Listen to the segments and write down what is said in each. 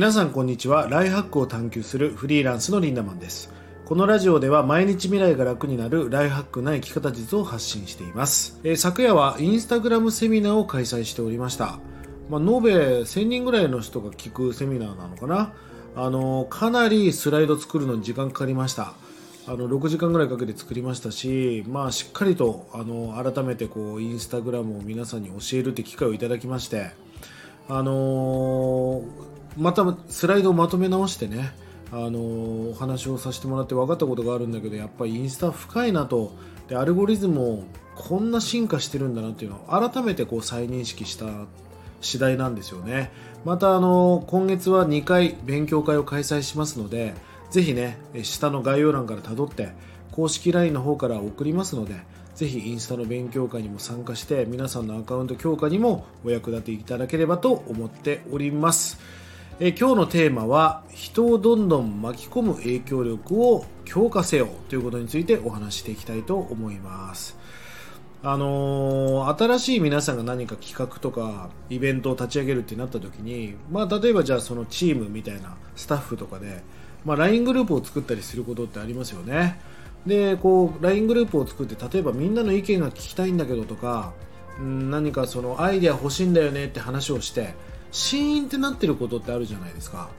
皆さんこんにちは。ライフハックを探求するフリーランスのリンダマンです。このラジオでは毎日未来が楽になるライフハックな生き方術を発信しています、えー、昨夜はインスタグラムセミナーを開催しておりました。まあ、延べ1000人ぐらいの人が聞くセミナーなのかな。あのかなりスライド作るのに時間かかりました。あの6時間ぐらいかけて作りましたし、まあ、しっかりとあの改めてこうインスタグラムを皆さんに教えるって機会をいただきましてあのまたスライドをまとめ直してねあのお話をさせてもらって分かったことがあるんだけどやっぱりインスタ深いなと。でアルゴリズムもこんな進化してるんだなっていうのを改めてこう再認識した次第なんですよね。またあの今月は2回勉強会を開催しますのでぜひね下の概要欄からたどって公式 LINE の方から送りますのでぜひインスタの勉強会にも参加して皆さんのアカウント強化にもお役立ていただければと思っております。え今日のテーマは人をどんどん巻き込む影響力を強化せよということについてお話していきたいと思います。あのー、新しい皆さんが何か企画とかイベントを立ち上げるってなった時に、まあ、例えばじゃあそのチームみたいなスタッフとかで、まあ、LINE グループを作ったりすることってありますよね。でこう LINE グループを作って例えばみんなの意見が聞きたいんだけどとかん何かそのアイデア欲しいんだよねって話をしてシーンってなってることってあるじゃないですか。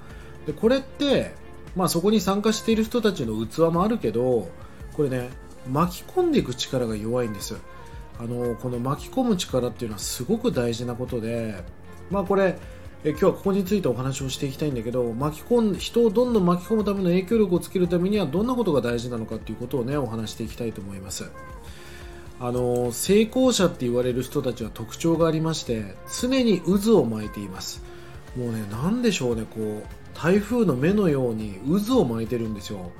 でこれって、まあ、そこに参加している人たちの器もあるけどこれね巻き込んでいく力が弱いんですあのこの巻き込む力っていうのはすごく大事なことで、まあ、これえ今日はここについてお話をしていきたいんだけど巻き込ん人をどんどん巻き込むための影響力をつけるためにはどんなことが大事なのかっていうことをねお話していきたいと思います。あの成功者って言われる人たちは特徴がありまして常に渦を巻いています。もうね何でしょうねこう台風の目のように渦を巻いてるんですよ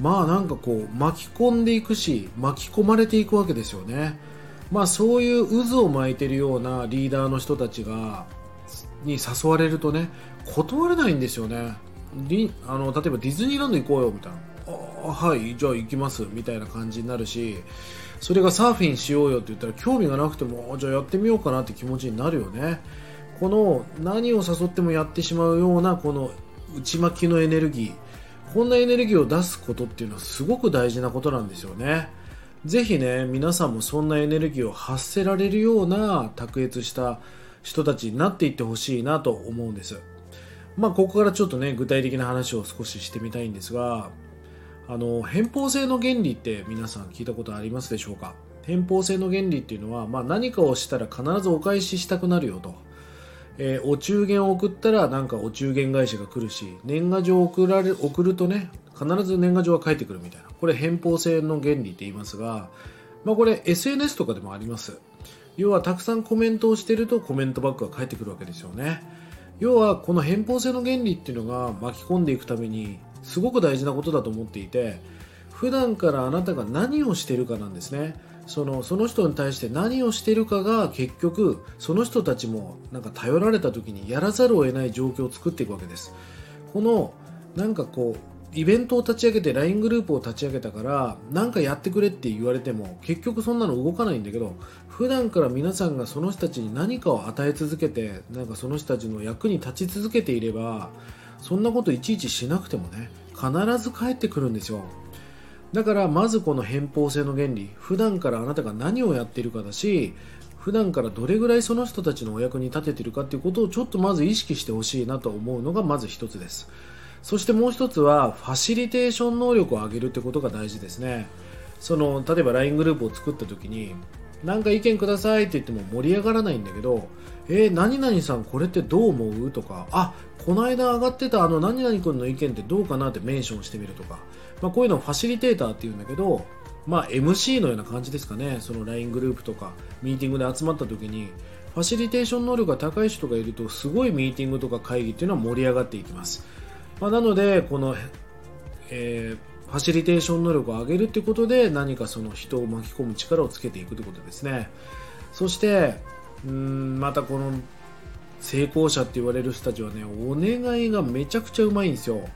まあなんかこう巻き込んでいくし巻き込まれていくわけですよね。まあ、そういう渦を巻いてるようなリーダーの人たちがに誘われるとね断れないんですよね。あの例えばディズニーランド行こうよみたいな。はいじゃあ行きますみたいな感じになるしそれがサーフィンしようよって言ったら興味がなくてもじゃあやってみようかなって気持ちになるよね。この何を誘ってもやってしまうようなこの内巻きのエネルギー。こんなエネルギーを出すことっていうのはすごく大事なことなんですよね。ぜひね、皆さんもそんなエネルギーを発せられるような卓越した人たちになっていってほしいなと思うんです。まあ、ここからちょっとね、具体的な話を少ししてみたいんですが、あの、偏方性の原理って皆さん聞いたことありますでしょうか？偏方性の原理っていうのは、まあ、何かをしたら必ずお返ししたくなるよと。えー、お中元を送ったらなんかお中元返しが来るし年賀状を送られ送るとね必ず年賀状が返ってくるみたいな。これ偏方性の原理って言いますが、まあ、これ SNS とかでもあります。要はたくさんコメントをしてるとコメントバックが返ってくるわけですよね。要はこの偏方性の原理っていうのが巻き込んでいくためにすごく大事なことだと思っていて普段からあなたが何をしてるかなんですね。そのその人に対して何をしてるかが結局その人たちもなんか頼られた時にやらざるを得ない状況を作っていくわけです。このなんかこうイベントを立ち上げて LINE グループを立ち上げたから何かやってくれって言われても結局そんなの動かないんだけど普段から皆さんがその人たちに何かを与え続けてなんかその人たちの役に立ち続けていればそんなこといちいちしなくてもね必ず帰ってくるんですよ。だからまずこの偏方性の原理普段からあなたが何をやっているかだし普段からどれぐらいその人たちのお役に立てているかっていうことをちょっとまず意識してほしいなと思うのがまず一つです。そしてもう一つはファシリテーション能力を上げるってことが大事ですね。その例えば LINE グループを作った時に何か意見くださいって言っても盛り上がらないんだけどえー、何々さんこれってどう思う？とかあこの間上がってたあの何々君の意見ってどうかなってメンションしてみるとか、まあ、こういうのをファシリテーターっていうんだけどまあ MC のような感じですかね。その LINE グループとかミーティングで集まった時にファシリテーション能力が高い人がいるとすごいミーティングとか会議っていうのは盛り上がっていきます。まあ、なのでこの、えー、ファシリテーション能力を上げるということで何かその人を巻き込む力をつけていくということですね。そしてうんまたこの成功者って言われる人たちはねお願いがめちゃくちゃうまいんですよ。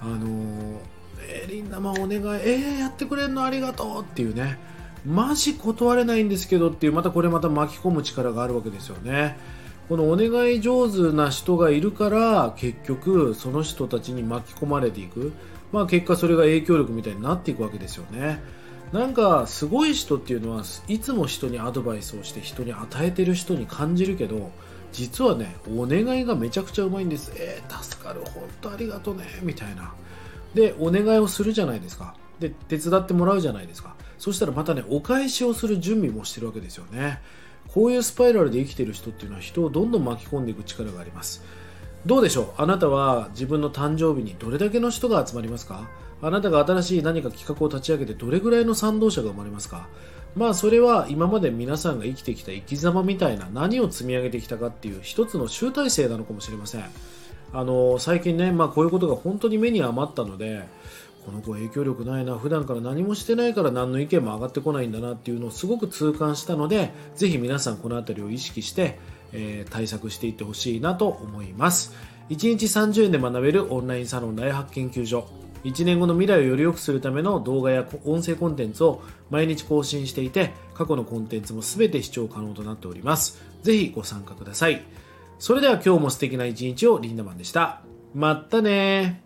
あのー、えー、リンダマンお願いえー、やってくれんのありがとうっていうね。マジ断れないんですけどっていうまたこれまた巻き込む力があるわけですよね。このお願い上手な人がいるから結局その人たちに巻き込まれていく、まあ、結果それが影響力みたいになっていくわけですよね。なんかすごい人っていうのはいつも人にアドバイスをして人に与えてる人に感じるけど実はねお願いがめちゃくちゃうまいんです。えー、助かる本当ありがとね。みたいな。でお願いをするじゃないですか。で手伝ってもらうじゃないですか。そしたらまたねお返しをする準備もしてるわけですよね。こういうスパイラルで生きてる人っていうのは人をどんどん巻き込んでいく力があります。どうでしょう？あなたは自分の誕生日にどれだけの人が集まりますか？あなたが新しい何か企画を立ち上げてどれぐらいの賛同者が生まれますか？まあそれは今まで皆さんが生きてきた生き様みたいな何を積み上げてきたかっていう一つの集大成なのかもしれません。あの最近ね、まあ、こういうことが本当に目に余ったのでこの子影響力ないな普段から何もしてないから何の意見も上がってこないんだなっていうのをすごく痛感したのでぜひ皆さんこの辺りを意識して、えー、対策していってほしいなと思います。1日30円で学べるオンラインサロン大発研究所1年後の未来をより良くするための動画や音声コンテンツを毎日更新していて過去のコンテンツも全て視聴可能となっております。ぜひご参加ください。それでは今日も素敵な一日をリンダマンでした。まったね